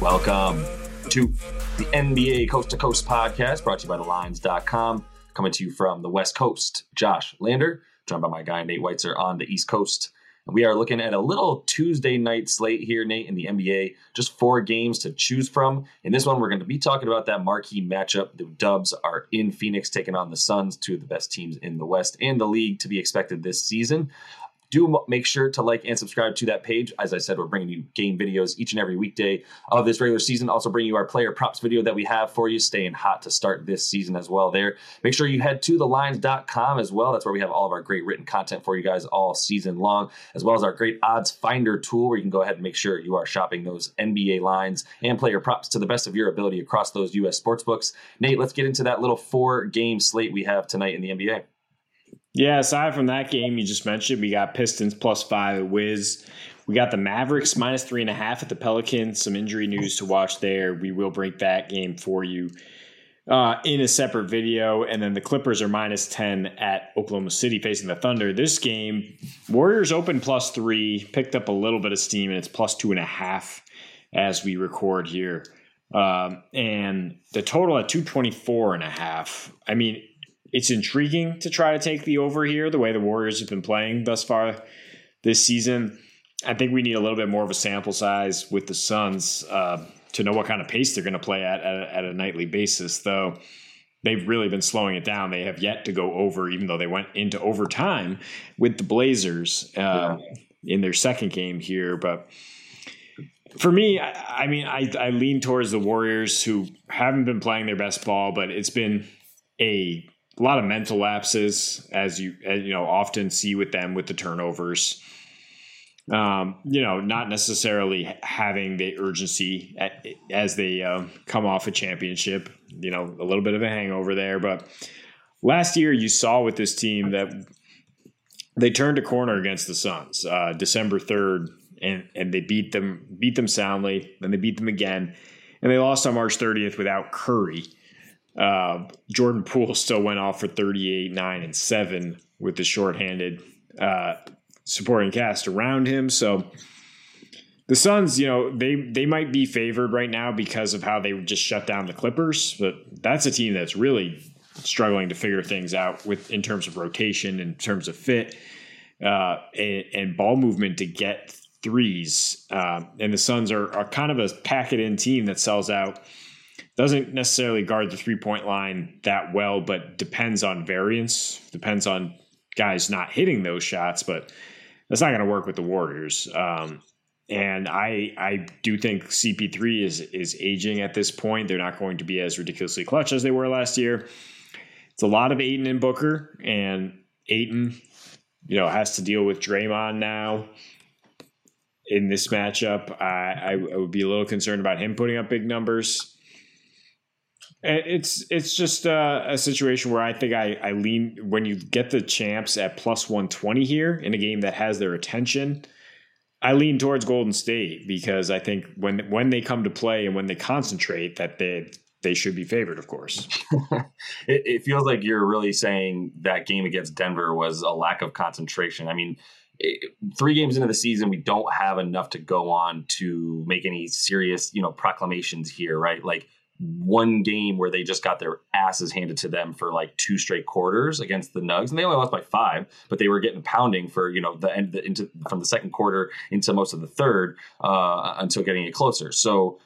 Welcome to the NBA Coast to Coast podcast brought to you by TheLines.com. Coming to you from the West Coast, Josh Lander, joined by my guy Nate Weitzer on the East Coast. And we are looking at a little Tuesday night slate here, Nate, in the NBA. Just four games to choose from. In this one, we're going to be talking about that marquee matchup. The Dubs are in Phoenix taking on the Suns, two of the best teams in the West and the league to be expected this season do make sure to like and subscribe to that page. As I said, we're bringing you game videos each and every weekday of this regular season. Also, bringing you our player props video that we have for you, staying hot to start this season as well. There, make sure you head to thelines.com as well. That's where we have all of our great written content for you guys all season long, as well as our great odds finder tool where you can go ahead and make sure you are shopping those NBA lines and player props to the best of your ability across those U.S. sports books. Nate, let's get into that little four game slate we have tonight in the NBA. Yeah, aside from that game you just mentioned, we got Pistons plus five at Wiz. We got the Mavericks minus three and a half at the Pelicans. Some injury news to watch there. We will break that game for you uh, in a separate video. And then the Clippers are minus 10 at Oklahoma City facing the Thunder. This game, Warriors open plus three, picked up a little bit of steam, and it's plus two and a half as we record here. Um, and the total at 224 and a half. I mean, it's intriguing to try to take the over here, the way the Warriors have been playing thus far this season. I think we need a little bit more of a sample size with the Suns uh, to know what kind of pace they're going to play at, at a, at a nightly basis, though they've really been slowing it down. They have yet to go over, even though they went into overtime with the Blazers uh, yeah. in their second game here. But for me, I, I mean, I, I, lean towards the Warriors who haven't been playing their best ball, but it's been a a lot of mental lapses, as you as, you know often see with them with the turnovers. Um, you know, not necessarily having the urgency at, as they uh, come off a championship. You know, a little bit of a hangover there, but last year you saw with this team that they turned a corner against the Suns, uh, December third, and and they beat them beat them soundly. Then they beat them again, and they lost on March thirtieth without Curry. Uh, Jordan Poole still went off for 38, 9, and 7 with the shorthanded uh, supporting cast around him. So the Suns, you know, they they might be favored right now because of how they just shut down the Clippers, but that's a team that's really struggling to figure things out with in terms of rotation, in terms of fit, uh, and, and, ball movement to get threes. Uh, and the Suns are, are kind of a pack it in team that sells out doesn't necessarily guard the three point line that well, but depends on variance, depends on guys not hitting those shots, but that's not going to work with the Warriors. Um, and I I do think CP3 is is aging at this point. They're not going to be as ridiculously clutch as they were last year. It's a lot of Ayton and Booker, and Ayton, you know, has to deal with Draymond now in this matchup. I, I would be a little concerned about him putting up big numbers. It's it's just a, a, situation where I think I, I lean when you get the champs at plus one twenty here in a game that has their attention. I lean towards Golden State because I think when when they come to play and when they concentrate, that they they should be favored, of course. it, it, feels like you're really saying that game against Denver was a lack of concentration. I mean, it, three games into the season, we don't have enough to go on to make any serious, you know, proclamations here, right? Like one game where they just got their asses handed to them for like two straight quarters against the Nugs, and they only lost by five, but they were getting pounding for you know the end the, into from the second quarter into most of the third uh, until getting it closer. So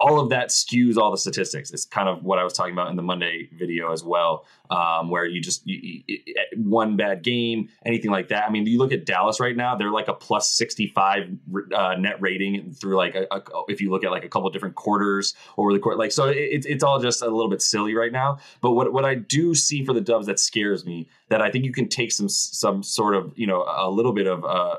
all of that skews all the statistics. It's kind of what I was talking about in the Monday video as well, um, where you just you, you, one bad game, anything like that. I mean, you look at Dallas right now; they're like a plus sixty five uh, net rating through like a, a, if you look at like a couple different quarters over the court. Like, so it's it's all just a little bit silly right now. But what what I do see for the Dubs that scares me that I think you can take some some sort of you know a little bit of uh,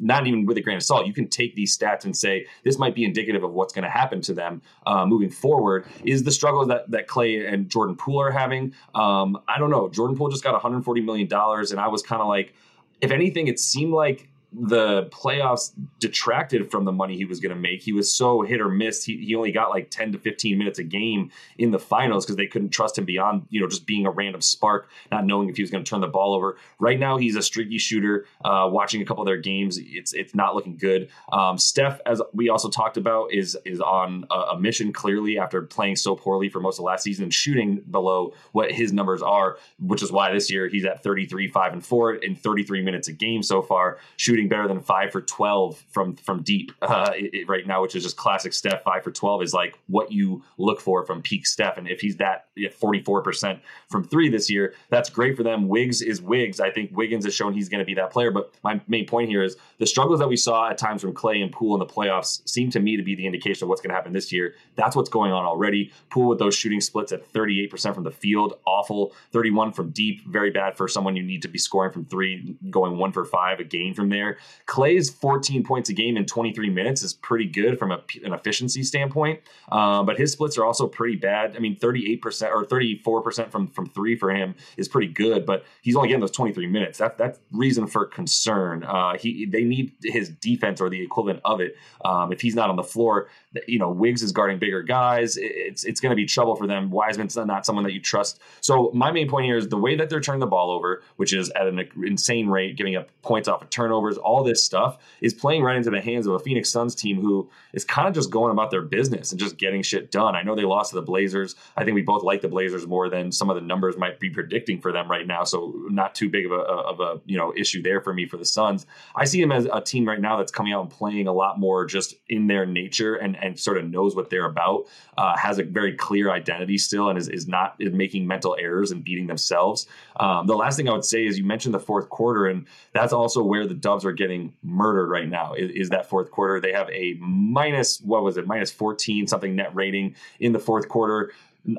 not even with a grain of salt. You can take these stats and say this might be indicative of what's going to happen to them uh, moving forward. Is the struggle that that Klay and Jordan Poole are having? Um, I don't know. Jordan Poole just got 140 million dollars, and I was kind of like, if anything, it seemed like the playoffs detracted from the money he was going to make. He was so hit or miss. He, he only got like 10 to 15 minutes a game in the finals because they couldn't trust him beyond, you know, just being a random spark, not knowing if he was going to turn the ball over. Right now, he's a streaky shooter. Uh, watching a couple of their games, it's it's not looking good. Um, Steph, as we also talked about, is is on a, a mission clearly after playing so poorly for most of last season shooting below what his numbers are, which is why this year he's at 33, 5, and 4 in 33 minutes a game so far, shooting better than 5 for 12 from from deep uh, it, right now, which is just classic Steph. 5 for 12 is like what you look for from peak Steph. And if he's that 44% from three this year, that's great for them. Wiggs is Wiggs. I think Wiggins has shown he's going to be that player. But my main point here is the struggles that we saw at times from Klay and Poole in the playoffs seem to me to be the indication of what's going to happen this year. That's what's going on already. Poole with those shooting splits at 38% from the field, awful. 31 from deep, very bad for someone you need to be scoring from three, going one for five a game from there. Klay's 14 points a game in 23 minutes is pretty good from a, an efficiency standpoint, um, but his splits are also pretty bad. I mean, 38% or 34% from from three for him is pretty good, but he's only getting those 23 minutes. That that's reason for concern. Uh, he they need his defense or the equivalent of it. Um, if he's not on the floor, you know, Wiggs is guarding bigger guys. It's it's going to be trouble for them. Wiseman's not someone that you trust. So my main point here is the way that they're turning the ball over, which is at an insane rate, giving up points off of turnovers. All this stuff is playing right into the hands of a Phoenix Suns team who is kind of just going about their business and just getting shit done. I know they lost to the Blazers. I think we both like the Blazers more than some of the numbers might be predicting for them right now. So not too big of a of a you know issue there for me for the Suns. I see them as a team right now that's coming out and playing a lot more just in their nature and and sort of knows what they're about. Uh, has a very clear identity still and is, is not is making mental errors and beating themselves. Um, the last thing I would say is you mentioned the fourth quarter, and that's also where the Dubs are getting murdered right now. Is, is that fourth quarter? They have a minus what was it minus fourteen something net rating in the fourth quarter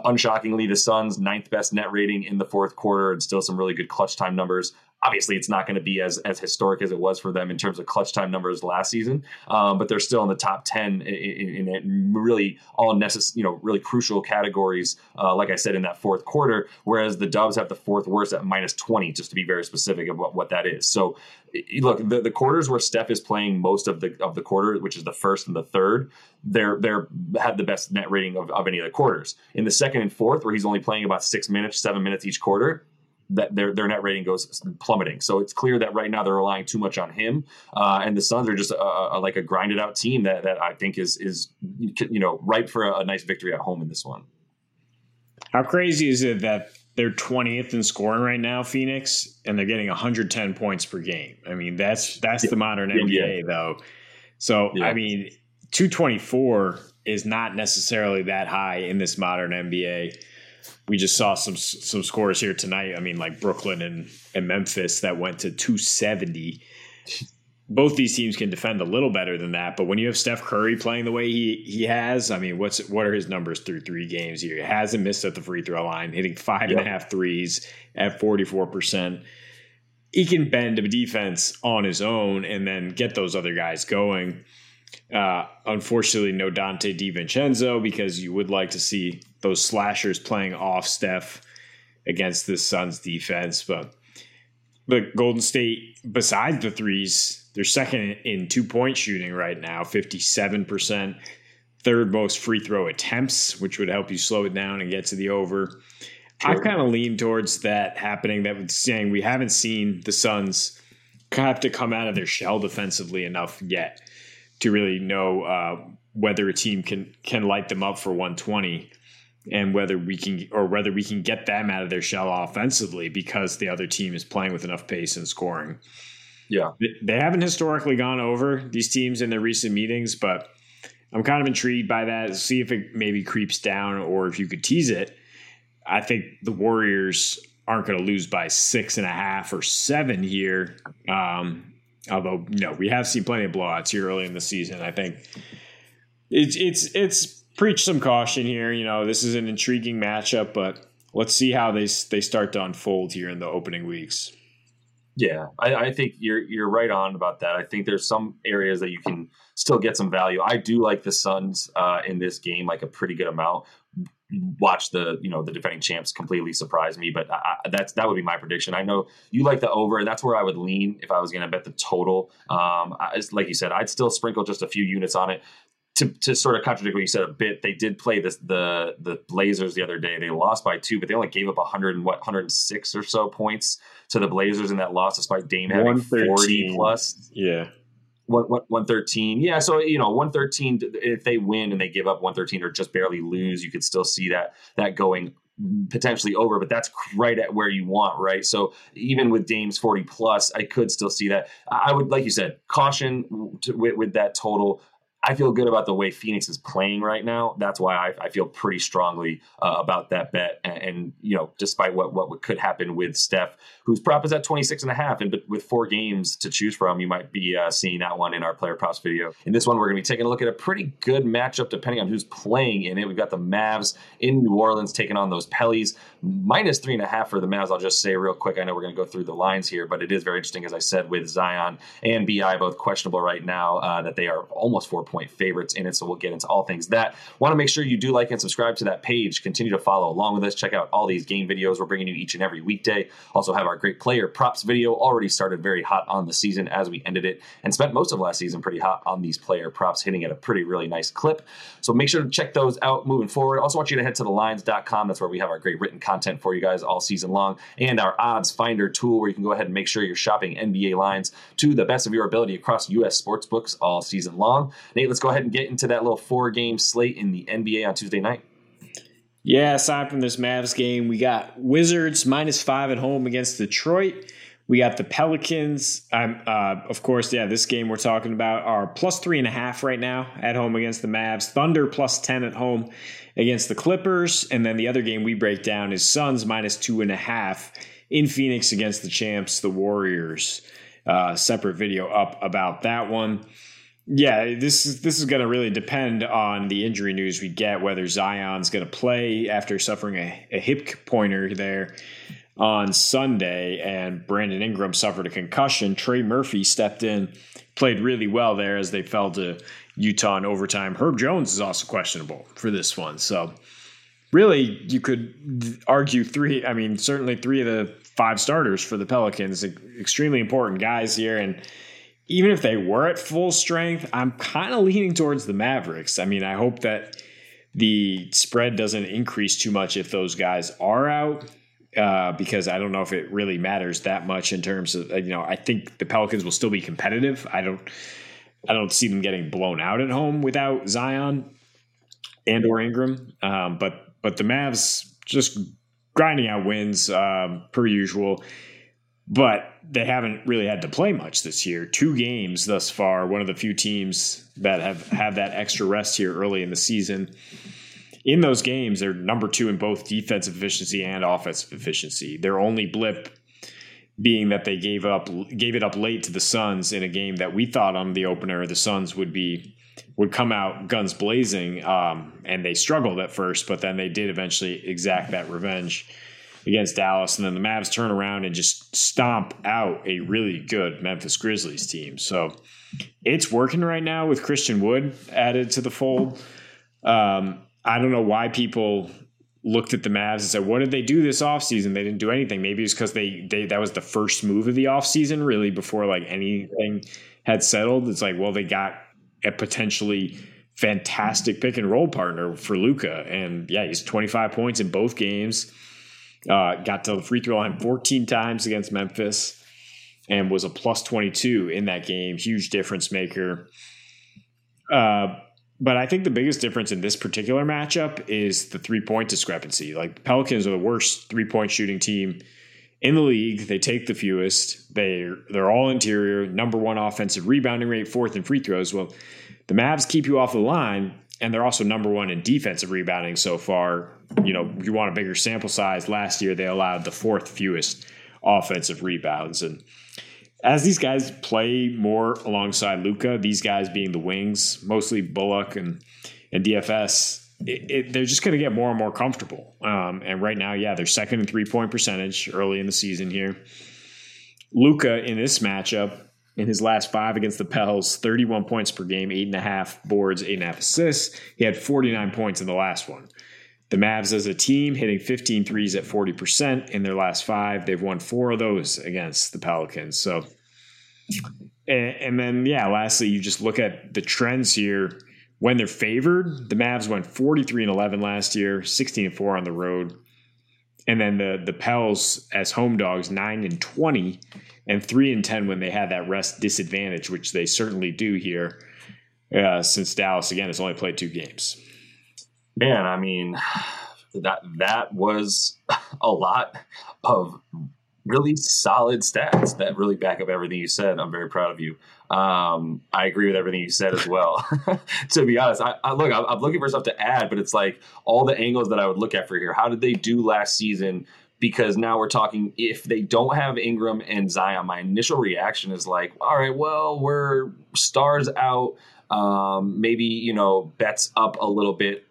unshockingly, the Suns' ninth best net rating in the fourth quarter, and still some really good clutch time numbers obviously it's not going to be as as historic as it was for them in terms of clutch time numbers last season um, but they're still in the top 10 in, in, in really all necessary you know really crucial categories uh, like i said in that fourth quarter whereas the dubs have the fourth worst at minus 20 just to be very specific about what that is. So look the, the quarters where steph is playing most of the of the quarter which is the first and the third they're they're had the best net rating of, of any of the quarters. In the second and fourth where he's only playing about six minutes seven minutes each quarter that their their net rating goes plummeting. So it's clear that right now they're relying too much on him, uh, and the Suns are just a, a, like a grinded out team that that I think is is you know ripe for a, a nice victory at home in this one. How crazy is it that they're 20th in scoring right now, Phoenix, and they're getting 110 points per game? I mean, that's that's yeah. the modern NBA yeah. though. So yeah. I mean, 224 is not necessarily that high in this modern NBA we just saw some some scores here tonight. I mean, like Brooklyn and, and Memphis that went to 270. Both these teams can defend a little better than that, but when you have Steph Curry playing the way he he has, I mean, what's what are his numbers through three games here? He hasn't missed at the free throw line, hitting five yep. and a half threes at 44%. He can bend a defense on his own and then get those other guys going. Uh, unfortunately, no Donte DiVincenzo because you would like to see those slashers playing off Steph against the Suns defense. But but Golden State, besides the threes, they're second in two point shooting right now, 57%. Third most free throw attempts, which would help you slow it down and get to the over. Sure. I've kind of leaned towards that happening. That would saying we haven't seen the Suns have to come out of their shell defensively enough yet to really know uh, whether a team can can light them up for 120 and whether we can or whether we can get them out of their shell offensively because the other team is playing with enough pace and scoring. Yeah. They haven't historically gone over these teams in their recent meetings, but I'm kind of intrigued by that. See if it maybe creeps down or if you could tease it. I think the Warriors aren't going to lose by six and a half or seven here. Um, although, you know, we have seen plenty of blowouts here early in the season. I think it's it's it's preach some caution here. You know, this is an intriguing matchup, but let's see how they they start to unfold here in the opening weeks. Yeah, I, I, think you're you're right on about that. I think there's some areas that you can still get some value. I do like the Suns uh, in this game, like a pretty good amount. watch the you know the defending champs completely surprise me. But I, that's that would be my prediction. I know you like the over, and that's where I would lean if I was going to bet the total. Um, I, like you said, I'd still sprinkle just a few units on it. To, to sort of contradict what you said a bit, they did play this the the Blazers the other day. They lost by two, but they only gave up 100 and what 106 or so points to the Blazers in that loss, despite Dame having 40 plus. Yeah, one, 113 yeah so you know 113 if they win and they give up 113 or just barely lose you could still see that that going potentially over but that's right at where you want right? So even with Dame's 40 plus i could still see that. I would like you said caution to, with, with that total I feel good about the way Phoenix is playing right now. That's why I, I feel pretty strongly uh, about that bet. And, and, you know, despite what, what could happen with Steph, whose prop is at 26 and a half, and but with four games to choose from, you might be uh, seeing that one in our player props video. In this one, we're going to be taking a look at a pretty good matchup depending on who's playing in it. We've got the Mavs in New Orleans taking on those Pellies. Minus three and a half for the Mavs. I'll just say real quick. I know we're going to go through the lines here, but it is very interesting, as I said, with Zion and BI both questionable right now, uh, that they are almost four point favorites in it. So we'll get into all things that. Want to make sure you do like and subscribe to that page. Continue to follow along with us. Check out all these game videos we're bringing you each and every weekday. Also have our great player props video already started very hot on the season as we ended it and spent most of last season pretty hot on these player props, hitting at a pretty really nice clip. So make sure to check those out moving forward. Also want you to head to the lines.com. That's where we have our great written content for you guys all season long and our odds finder tool where you can go ahead and make sure you're shopping NBA lines to the best of your ability across US sports books all season long. Nate, let's go ahead and get into that little four game slate in the NBA on Tuesday night. Yeah, aside from this Mavs game, we got Wizards minus five at home against Detroit. We got the Pelicans. Uh, of course, yeah, this game we're talking about are plus three and a half right now at home against the Mavs. Thunder plus 10 at home against the Clippers. And then the other game we break down is Suns minus two and a half in Phoenix against the champs, the Warriors. Uh, separate video up about that one. Yeah, this is this is going to really depend on the injury news we get. Whether Zion's going to play after suffering a, a, hip pointer there on Sunday, and Brandon Ingram suffered a concussion. Trey Murphy stepped in, played really well there as they fell to Utah in overtime. Herb Jones is also questionable for this one, so really you could argue three. I mean, certainly three of the five starters for the Pelicans, extremely important guys here, and even if they were at full strength, I'm kind of leaning towards the Mavericks. I mean, I hope that the spread doesn't increase too much if those guys are out. Uh, because I don't know if it really matters that much in terms of you know I think the Pelicans will still be competitive. I don't I don't see them getting blown out at home without Zion and or Ingram. Um, but but the Mavs just grinding out wins um, per usual but they haven't really had to play much this year. Two games thus far. One of the few teams that have had that extra rest here early in the season. In those games, they're number two in both defensive efficiency and offensive efficiency. Their only blip being that they gave up gave it up late to the Suns in a game that we thought on the opener the Suns would be would come out guns blazing, um, and they struggled at first, but then they did eventually exact that revenge against Dallas, and then the Mavs turn around and just stomp out a really good Memphis Grizzlies team. So it's working right now with Christian Wood added to the fold. Um, I don't know why people looked at the Mavs and said, "What did they do this offseason? They didn't do anything." Maybe it's because they they that was the first move of the offseason, really before like anything had settled. It's like, well, they got a potentially fantastic pick and roll partner for Luka, and yeah, he's twenty five points in both games. Uh, got to the free throw line 14 times against Memphis and was a plus 22 in that game. Huge difference maker. Uh, but I think the biggest difference in this particular matchup is the three point discrepancy. Like the Pelicans are the worst three point shooting team in the league. They take the fewest. They they're all interior. Number one offensive rebounding rate, fourth in free throws. Well, the Mavs keep you off the line, and they're also number one in defensive rebounding so far. You know, you want a bigger sample size. Last year, they allowed the fourth fewest offensive rebounds. And as these guys play more alongside Luka, these guys being the wings, mostly Bullock and, and DFS, it, it, they're just going to get more and more comfortable. Um, and right now, yeah, they're second in three point percentage early in the season here. Luka in this matchup in his last five against the Pels, 31 points per game, eight and a half boards, eight and a half assists. He had 49 points in the last one. The Mavs as a team hitting 15 threes at 40% in their last five. They've won four of those against the Pelicans. So, and, and then, yeah, lastly, you just look at the trends here. When they're favored, the Mavs went 43 and 11 last year, 16 and 4 on the road. And then the the Pels as home dogs, 9 and 20 and 3 and 10 when they had that rest disadvantage, which they certainly do here. Uh, since Dallas again has only played two games. Man, I mean, that that was a lot of really solid stats that really back up everything you said. I'm very proud of you. Um, I agree with everything you said as well. to be honest, I, I look, I'm looking for stuff to add, but it's like all the angles that I would look at for here. How did they do last season? Because now we're talking if they don't have Ingram and Zion, my initial reaction is like, all right, well, we're stars out. Um, maybe you know bets up a little bit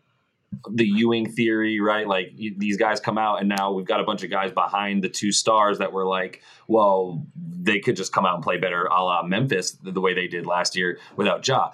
the Ewing theory, right? Like you, these guys come out, and now we've got a bunch of guys behind the two stars that were like, well, they could just come out and play better, a la Memphis, the, the way they did last year without Ja.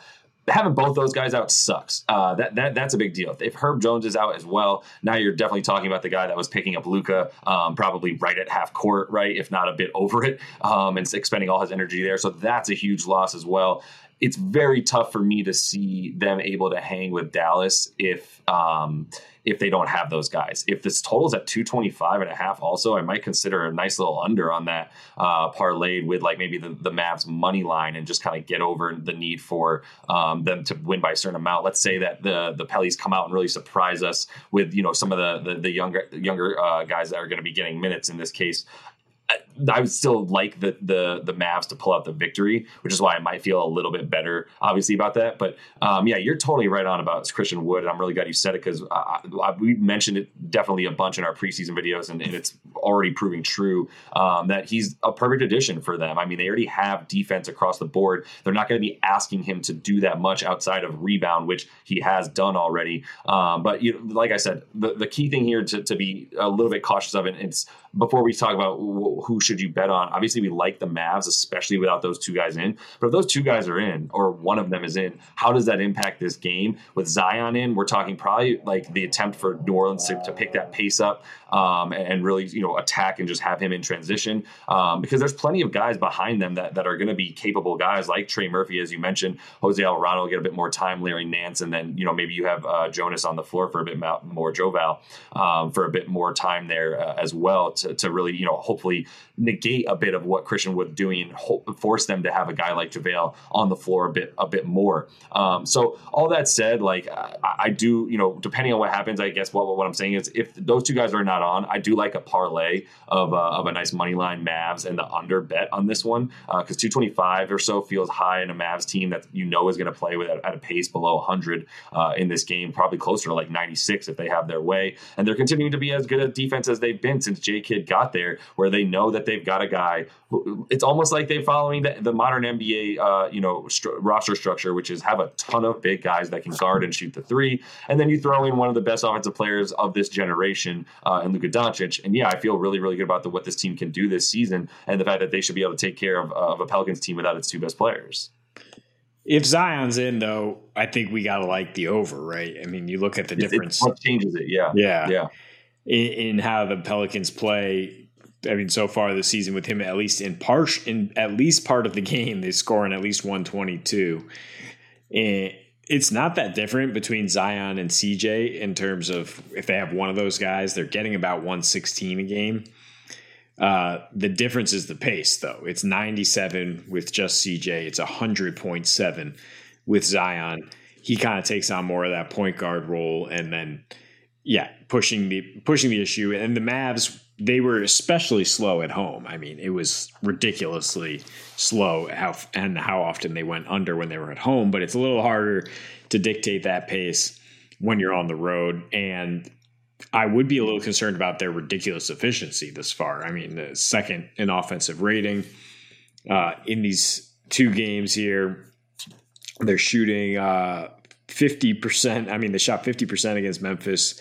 Having both those guys out sucks. Uh, that that that's a big deal. If Herb Jones is out as well, now you're definitely talking about the guy that was picking up Luka um, probably right at half court, right, if not a bit over it, um, and expending all his energy there. So that's a huge loss as well it's very tough for me to see them able to hang with Dallas if um, if they don't have those guys. If this total's at 225 and a half, also, I might consider a nice little under on that uh, parlayed with like maybe the, the Mavs money line and just kind of get over the need for um, them to win by a certain amount. Let's say that the the Pellies come out and really surprise us with you know some of the the, the younger younger uh, guys that are going to be getting minutes in this case. I would still like the the the Mavs to pull out the victory, which is why I might feel a little bit better, obviously, about that. But um, yeah, you're totally right on about Christian Wood, and I'm really glad you said it because we mentioned it definitely a bunch in our preseason videos, and, and it's already proving true um, that he's a perfect addition for them. I mean, they already have defense across the board. They're not going to be asking him to do that much outside of rebound, which he has done already. Um, but you like I said, the, the key thing here to, to be a little bit cautious of it, it's before we talk about who should you bet on. Obviously, we like the Mavs, especially without those two guys in. But if those two guys are in, or one of them is in, how does that impact this game? With Zion in, we're talking probably like the attempt for New Orleans to, to pick that pace up um, and really, you know, attack and just have him in transition. Um, because there's plenty of guys behind them that, that are going to be capable guys like Trey Murphy, as you mentioned. Jose Alvarado will get a bit more time, Larry Nance, and then, you know, maybe you have uh, Jonas on the floor for a bit more, JaVale um, for a bit more time there uh, as well to, to really, you know, hopefully negate a bit of what Christian was doing force them to have a guy like JaVale on the floor a bit a bit more. Um, so all that said, like I, I, do, you know, depending on what happens, I guess what what I'm saying is if those two guys are not on, I do like a parlay of, uh, of a nice money line Mavs and the under bet on this one because uh, 225 or so feels high in a Mavs team that you know is going to play with at, at, a pace below 100 uh, in this game, probably closer to like 96 if they have their way. And they're continuing to be as good a defense as they've been since J Kidd got there, where they know that they've got a guy. Who, it's almost like they're following the, the modern NBA, uh, you know, st- roster structure, which is have a ton of big guys that can guard and shoot the three, and then you throw in one of the best offensive players of this generation uh, in Luka Doncic. And yeah, I feel really, really good about the, what this team can do this season, and the fact that they should be able to take care of, of a Pelicans team without its two best players. If Zion's in, though, I think we got to like the over, right? I mean, you look at the difference. It, it changes it, yeah, yeah, yeah. In, in, how the Pelicans play, I mean, so far this season with him at least in part in at least part of the game, they score in at least one twenty two. And it's not that different between Zion and CJ in terms of if they have one of those guys, they're getting about one sixteen a game. Uh, the difference is the pace, though. It's 97 with just CJ. It's 100.7 with Zion. He kind of takes on more of that point guard role, and then, yeah, pushing the pushing the issue. And the Mavs, they were especially slow at home. I mean, it was ridiculously slow how and how often they went under when they were at home. But it's a little harder to dictate that pace when you're on the road. And I would be a little concerned about their ridiculous efficiency this far. I mean, the second in offensive rating uh, in these two games here. They're shooting uh, fifty percent. I mean, they shot fifty percent against Memphis,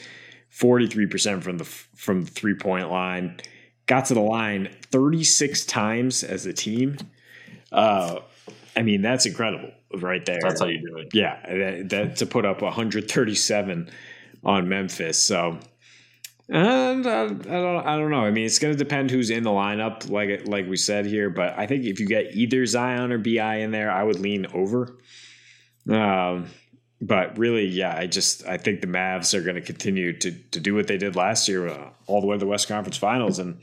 forty three percent from the from the three point line. Got to the line thirty six times as a team. Uh, I mean, that's incredible, right there. That's how you do it. Yeah, that, that to put up one hundred thirty seven on Memphis. So and I, I, don't, I don't know. I mean, it's going to depend who's in the lineup, like like we said here. But I think if you get either Zion or Bi in there, I would lean over. Um, but really, yeah, I just I think the Mavs are going to continue to to do what they did last year, uh, all the way to the West Conference Finals, and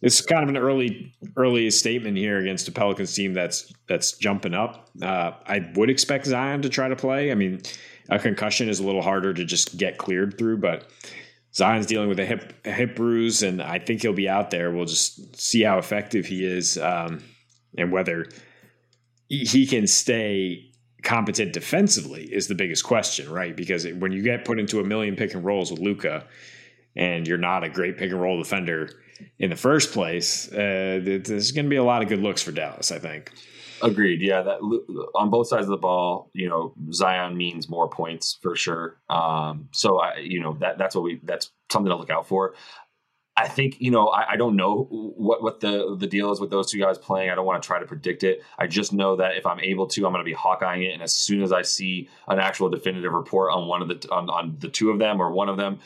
it's kind of an early early statement here against a Pelicans team that's that's jumping up. Uh, I would expect Zion to try to play. I mean, a concussion is a little harder to just get cleared through, but Zion's dealing with a hip a hip bruise, and I think he'll be out there. We'll just see how effective he is, um, and whether he can stay competent defensively is the biggest question, right? Because when you get put into a million pick and rolls with Luka, and you're not a great pick and roll defender in the first place, uh, there's going to be a lot of good looks for Dallas. I think. Agreed. Yeah, that on both sides of the ball, you know, Zion means more points for sure. Um, so I, you know, that that's what we that's something to look out for. I think you know I, I, don't know what what the the deal is with those two guys playing. I don't want to try to predict it. I just know that if I'm able to, I'm going to be hawkeyeing it. And as soon as I see an actual definitive report on one of the on, on the two of them or one of them,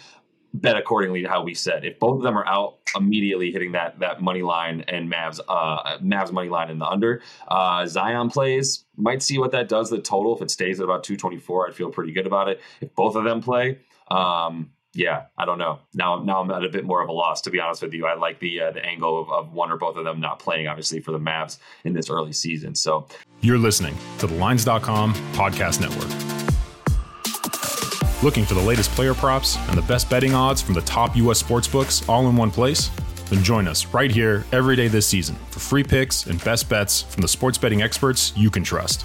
bet accordingly to how we said. If both of them are out immediately hitting that that money line and Mavs uh Mavs money line in the under, uh Zion plays, might see what that does the total. If it stays at about 224, I'd feel pretty good about it. If both of them play, um yeah, I don't know. Now, now I'm at a bit more of a loss, to be honest with you. I like the uh, the angle of, of one or both of them not playing, obviously, for the Mavs in this early season. So, you're listening to the Lines.com podcast network. Looking for the latest player props and the best betting odds from the top U.S. sportsbooks all in one place? Then join us right here every day this season for free picks and best bets from the sports betting experts you can trust.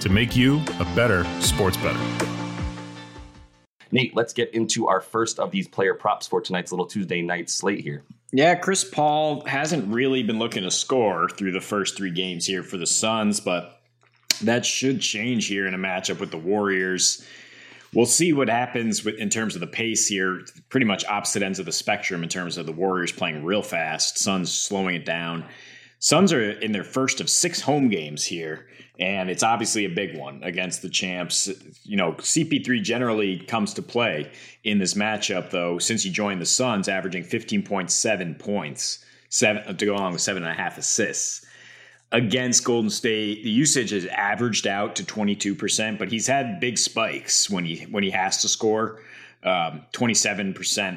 to make you a better sports bettor. Nate, let's get into our first of these player props for tonight's little Tuesday night slate here. Yeah, Chris Paul hasn't really been looking to score through the first three games here for the Suns, but that should change here in a matchup with the Warriors. We'll see what happens with, in terms of the pace here. Pretty much opposite ends of the spectrum in terms of the Warriors playing real fast, Suns slowing it down. Suns are in their first of six home games here and it's obviously a big one against the champs. You know, CP3 generally comes to play in this matchup, though, since he joined the Suns, averaging 15.7 points, seven to go along with seven and a half assists. Against Golden State, the usage has averaged out to 22%, but he's had big spikes when he when he has to score. Um, 27%,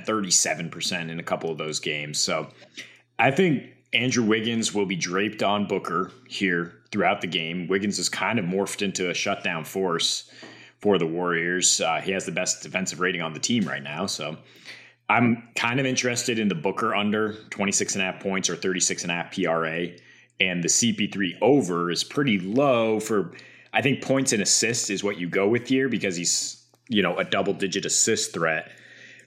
37% in a couple of those games. So I think Andrew Wiggins will be draped on Booker here throughout the game. Wiggins has kind of morphed into a shutdown force for the Warriors. Uh, he has the best defensive rating on the team right now. So I'm kind of interested in the Booker under 26 and a half points or 36 and a half PRA. And the CP3 over is pretty low for, I think points and assists is what you go with here because he's, you know, a double digit assist threat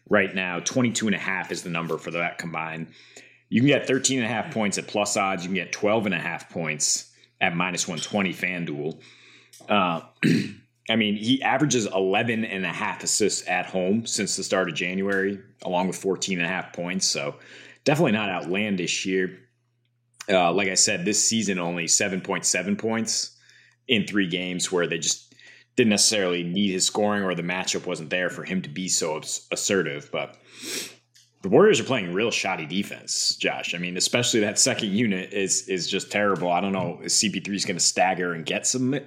right now. 22 and a half is the number for that combined. You can get 13 and a half points at plus odds. You can get 12 and a half points at minus 120 FanDuel. Uh, I mean, he averages 11 and a half assists at home since the start of January, along with 14 and a half points. So definitely not outlandish here. Uh, like I said, this season only 7.7 points in three games where they just didn't necessarily need his scoring or the matchup wasn't there for him to be so assertive. But the Warriors are playing real shoddy defense, Josh. I mean, especially that second unit is is just terrible. I don't know if CP3 is going to stagger and get some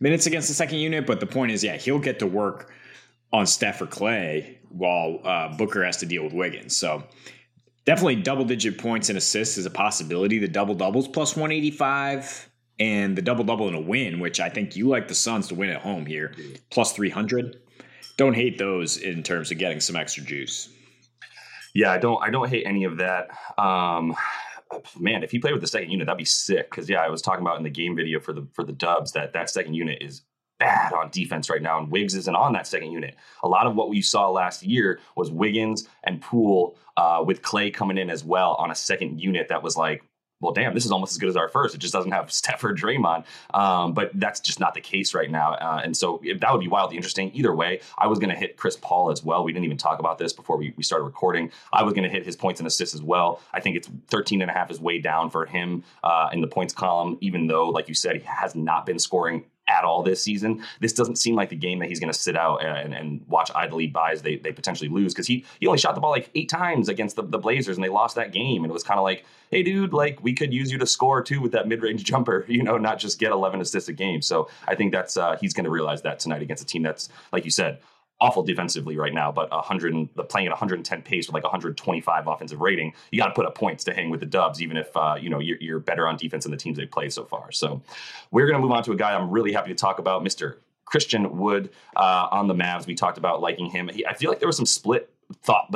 minutes against the second unit, but the point is, yeah, he'll get to work on Steph or Klay while uh, Booker has to deal with Wiggins. So definitely double digit points and assists is a possibility. The double doubles plus 185 and the double double in a win, which I think you like the Suns to win at home here, plus 300. Don't hate those in terms of getting some extra juice. Yeah, I don't I don't hate any of that. Um, man, if he played with the second unit, that'd be sick. Because yeah, I was talking about in the game video for the for the Dubs that that second unit is bad on defense right now, and Wiggs isn't on that second unit. A lot of what we saw last year was Wiggins and Poole uh, with Klay coming in as well on a second unit that was like well, damn, this is almost as good as our first. It just doesn't have Steph or Draymond. Um, but that's just not the case right now. Uh, and so that would be wildly interesting. Either way, I was going to hit Chris Paul as well. We didn't even talk about this before we, we started recording. I was going to hit his points and assists as well. I think it's 13 and a half is way down for him uh, in the points column, even though, like you said, he has not been scoring at all this season. This doesn't seem like the game that he's going to sit out and, and watch idly by as they, they potentially lose because he, he only shot the ball like eight times against the, the Blazers and they lost that game. And it was kind of like, hey, dude, like we could use you to score too with that mid range jumper, you know, not just get 11 assists a game. So I think that's uh, he's going to realize that tonight against a team that's, like you said, awful defensively right now, but 100 the playing at 110 pace with like 125 offensive rating, you got to put up points to hang with the Dubs, even if uh, you know you're, you're, better on defense than the teams they played so far. So we're going to move on to a guy I'm really happy to talk about, Mr. Christian Wood uh, on the Mavs. We talked about liking him. He, I feel like there was some split thought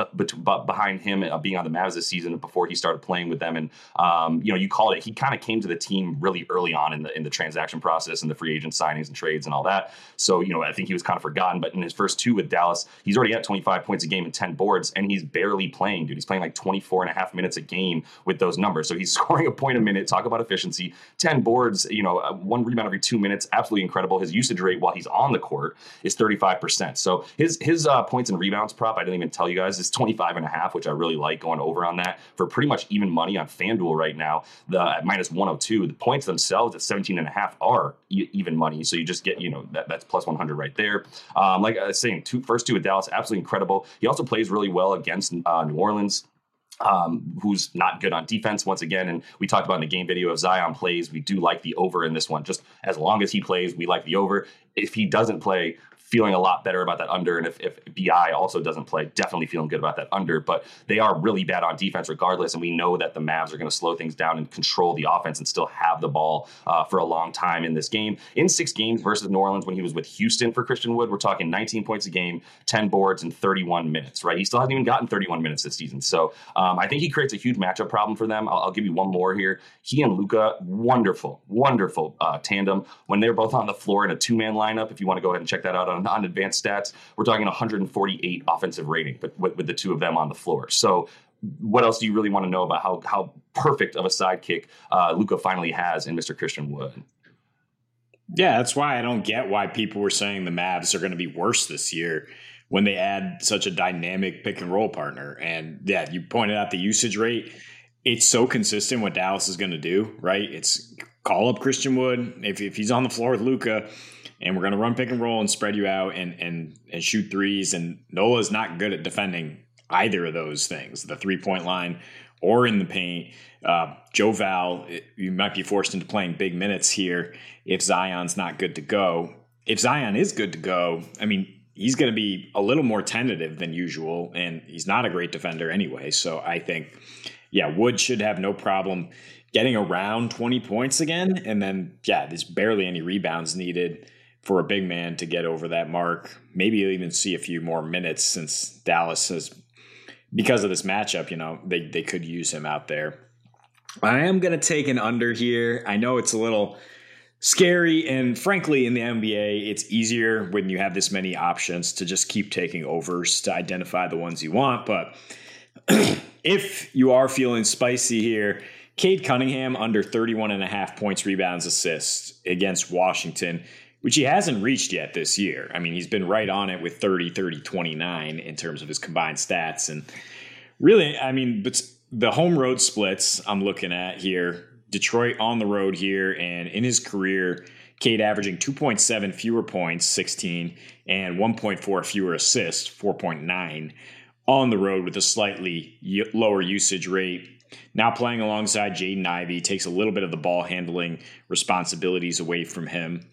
behind him uh, being on the Mavs this season before he started playing with them. And um, you know, you called it. He kind of came to the team really early on in the in the transaction process and the free agent signings and trades and all that. So you know, I think he was kind of forgotten. But in his first two with Dallas, he's already at 25 points a game and 10 boards, and he's barely playing, dude. He's playing like 24 and a half minutes a game with those numbers. So he's scoring a point a minute. Talk about efficiency. 10 boards, you know, uh, one rebound every two minutes. Absolutely incredible. His usage rate while he's on the court is 35 percent. So his his uh, points and rebounds prop, I didn't even tell you guys, is 25 and a half, which I really like going over on that for pretty much even money on FanDuel right now. The at minus 102, the points themselves at 17 and a half are e- even money. So you just get, you know, that, that's plus 100 right there. Um, like I was saying, two, first two with Dallas, absolutely incredible. He also plays really well against uh, New Orleans um, who's not good on defense once again. And we talked about in the game video of Zion plays. We do like the over in this one. Just as long as he plays, we like the over. If he doesn't play, feeling a lot better about that under. And if, if BI also doesn't play, definitely feeling good about that under. But they are really bad on defense regardless. And we know that the Mavs are going to slow things down and control the offense and still have the ball uh, for a long time in this game. In six games versus New Orleans when he was with Houston for Christian Wood, we're talking 19 points a game, 10 boards, and 31 minutes, right? He still hasn't even gotten 31 minutes this season. So um, I think he creates a huge matchup problem for them. I'll, I'll give you one more here. He and Luka, wonderful, wonderful uh, tandem. When they're both on the floor in a two man lineup, if you want to go ahead and check that out on, on advanced stats, we're talking 148 offensive rating, but with, with the two of them on the floor. So what else do you really want to know about how how perfect of a sidekick uh, Luka finally has in Mr. Christian Wood? Yeah, that's why I don't get why people were saying the Mavs are going to be worse this year when they add such a dynamic pick and roll partner. And yeah, you pointed out the usage rate. It's so consistent what Dallas is going to do, right? It's call up Christian Wood. If, if he's on the floor with Luka, and we're going to run pick and roll and spread you out and and and shoot threes. And Nola's not good at defending either of those things, the three point line or in the paint. Uh, JaVale, you might be forced into playing big minutes here if Zion's not good to go. If Zion is good to go, I mean, he's going to be a little more tentative than usual, and he's not a great defender anyway. So I think, yeah, Wood should have no problem getting around 20 points again. And then, yeah, there's barely any rebounds needed for a big man to get over that mark. Maybe you'll even see a few more minutes since Dallas has, because of this matchup, you know, they, they could use him out there. I am going to take an under here. I know it's a little scary, and frankly, in the NBA, it's easier when you have this many options to just keep taking overs to identify the ones you want. But if you are feeling spicy here, Cade Cunningham under 31 and a half points, rebounds, assists against Washington which he hasn't reached yet this year. I mean, he's been right on it with 30, 30, 29 in terms of his combined stats. And really, I mean, but the home road splits I'm looking at here Detroit on the road here, and in his career, Cade averaging 2.7 fewer points, 16, and 1.4 fewer assists, 4.9, on the road with a slightly lower usage rate. Now playing alongside Jaden Ivey takes a little bit of the ball handling responsibilities away from him.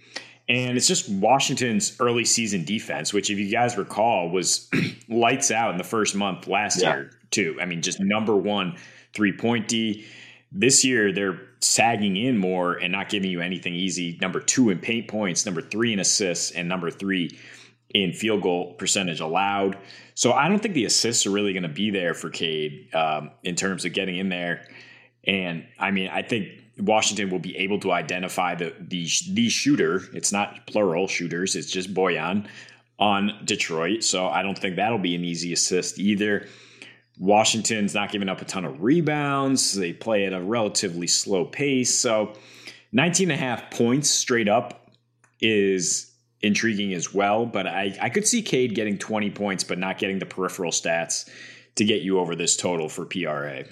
And it's just Washington's early season defense, which, if you guys recall, was lights out in the first month last yeah. year, too. I mean, just number one three point D. This year, they're sagging in more and not giving you anything easy. Number two in paint points, number three in assists, and number three in field goal percentage allowed. So I don't think the assists are really going to be there for Cade um, in terms of getting in there. And I mean, I think Washington will be able to identify the the the shooter. It's not plural shooters. It's just Bojan on Detroit. So I don't think that'll be an easy assist either. Washington's not giving up a ton of rebounds. They play at a relatively slow pace. So 19 and a half points straight up is intriguing as well. But I, I could see Cade getting 20 points, but not getting the peripheral stats to get you over this total for PRA.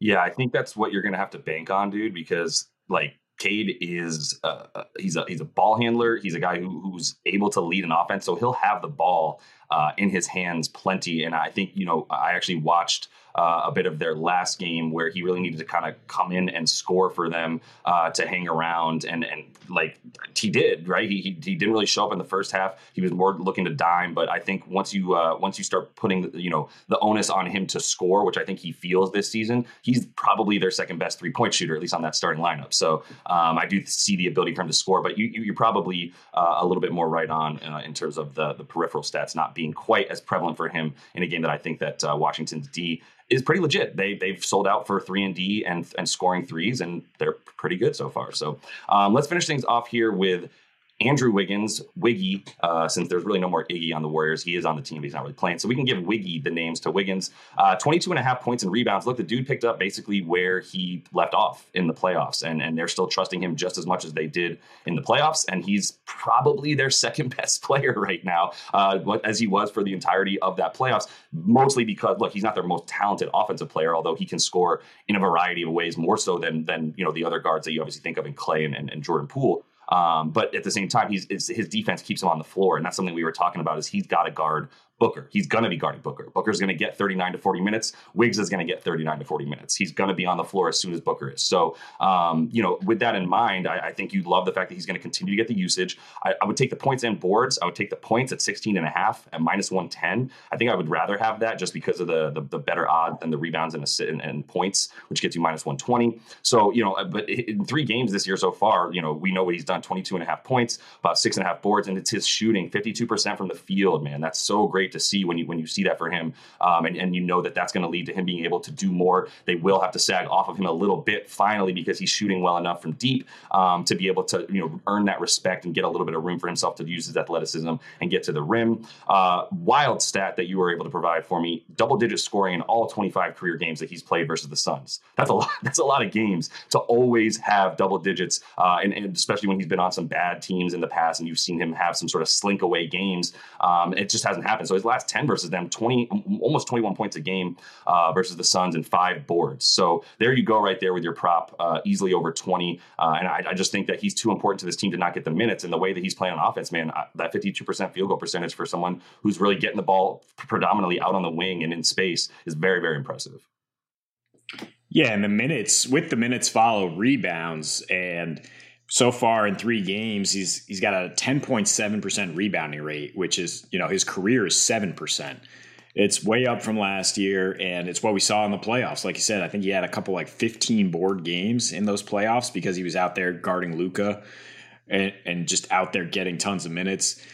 Yeah, I think that's what you're going to have to bank on, dude, because like Cade is uh, he's a he's a ball handler. He's a guy who, who's able to lead an offense, so he'll have the ball uh, in his hands plenty. And I think you know I actually watched uh, a bit of their last game where he really needed to kind of come in and score for them uh, to hang around and and like he did right? He, he, he didn't really show up in the first half. He was more looking to dime but I think once you uh, once you start putting you know the onus on him to score which I think he feels this season he's probably their second best three point shooter at least on that starting lineup. So um, I do see the ability for him to score but you, you are probably uh, a little bit more right on uh, in terms of the the peripheral stats not being quite as prevalent for him in a game that I think that uh, Washington's D is pretty legit. They they've sold out for three and D and and scoring threes, and they're pretty good so far. So um, let's finish things off here with Andrew Wiggins, Wiggy, uh, since there's really no more Iggy on the Warriors, he is on the team, he's not really playing. So we can give Wiggy the names to Wiggins. Uh, 22 and a half points and rebounds. Look, the dude picked up basically where he left off in the playoffs, and, and they're still trusting him just as much as they did in the playoffs. And he's probably their second best player right now, uh, as he was for the entirety of that playoffs, mostly because, look, he's not their most talented offensive player, although he can score in a variety of ways, more so than, than you know, the other guards that you obviously think of in Klay and, and, and Jordan Poole. Um, but at the same time, he's his defense keeps him on the floor, and that's something we were talking about. Is he's got to guard Booker. He's going to be guarding Booker. Booker's going to get 39 to 40 minutes. Wiggs is going to get 39 to 40 minutes. He's going to be on the floor as soon as Booker is. So, um, you know, with that in mind, I, I, think you love the fact that he's going to continue to get the usage. I, I, would take the points and boards. I would take the points at 16 and a half at minus 110. I think I would rather have that just because of the the, the better odds than the rebounds and, and, and points, which gets you minus 120. So, you know, but in three games this year so far, you know, we know what he's done 22 and a half points, about six and a half boards, and it's his shooting 52% from the field, man. That's so great to see when you when you see that for him, um, and, and you know that that's going to lead to him being able to do more. They will have to sag off of him a little bit finally because he's shooting well enough from deep um, to be able to you know earn that respect and get a little bit of room for himself to use his athleticism and get to the rim. Uh, wild stat that you were able to provide for me: double digit scoring in all 25 career games that he's played versus the Suns. That's a lot. That's a lot of games to always have double digits, uh, and, and, especially when he's been on some bad teams in the past and you've seen him have some sort of slink away games. Um, it just hasn't happened. So his last 10 versus them 20 almost 21 points a game uh, versus the Suns and five boards. So there you go, right there with your prop, uh, easily over 20. Uh, and I, I, just think that he's too important to this team to not get the minutes. And the way that he's playing on offense, man, that 52% field goal percentage for someone who's really getting the ball predominantly out on the wing and in space is very, very impressive. Yeah, and the minutes with the minutes follow rebounds and so far in three games, he's he's got a 10.7% rebounding rate, which is, you know, his career is 7%. It's way up from last year, and it's what we saw in the playoffs. Like you said, I think he had a couple like 15 board games in those playoffs because he was out there guarding Luka and, and just out there getting tons of minutes.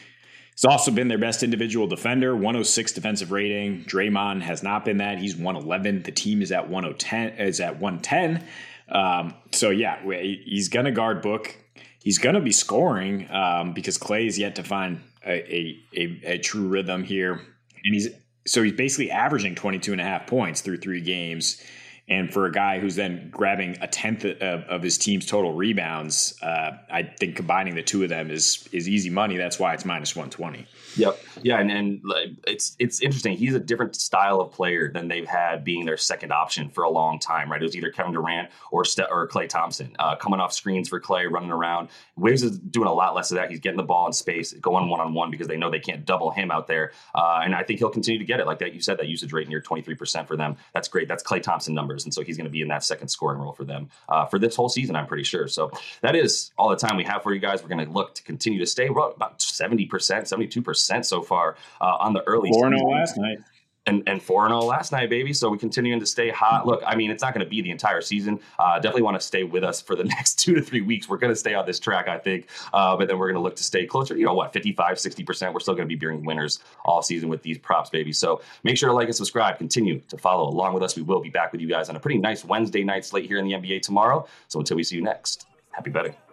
He's also been their best individual defender, 106 defensive rating. Draymond has not been that. He's 111. The team is at 110 is at 110. Um, so yeah, he's going to guard Book. He's going to be scoring um, because Klay is yet to find a, a, a, true rhythm here. And he's so he's basically averaging 22 and a half points through three games. And for a guy who's then grabbing a tenth of, of his team's total rebounds, uh, I think combining the two of them is is easy money. That's why it's minus 120. Yep. Yeah, and, and it's it's interesting. He's a different style of player than they've had being their second option for a long time, right? It was either Kevin Durant or Ste- or Klay Thompson uh, coming off screens for Klay, running around. Wiggs is doing a lot less of that. He's getting the ball in space, going one on one because they know they can't double him out there, uh, and I think he'll continue to get it like that. You said that usage rate near twenty three percent for them. That's great. That's Klay Thompson numbers, and so he's going to be in that second scoring role for them uh, for this whole season. I'm pretty sure. So that is all the time we have for you guys. We're going to look to continue to stay about seventy percent, seventy two percent so far uh, on the early. Four and last night. and and four and zero oh last night, baby. So we continuing to stay hot. Look, I mean, it's not going to be the entire season. Uh, definitely want to stay with us for the next two to three weeks. We're going to stay on this track, I think, uh, but then we're going to look to stay closer. You know what, 55, 60 percent. We're still going to be bearing winners all season with these props, baby. So make sure to like and subscribe. Continue to follow along with us. We will be back with you guys on a pretty nice Wednesday night slate here in the NBA tomorrow. So until we see you next, happy betting.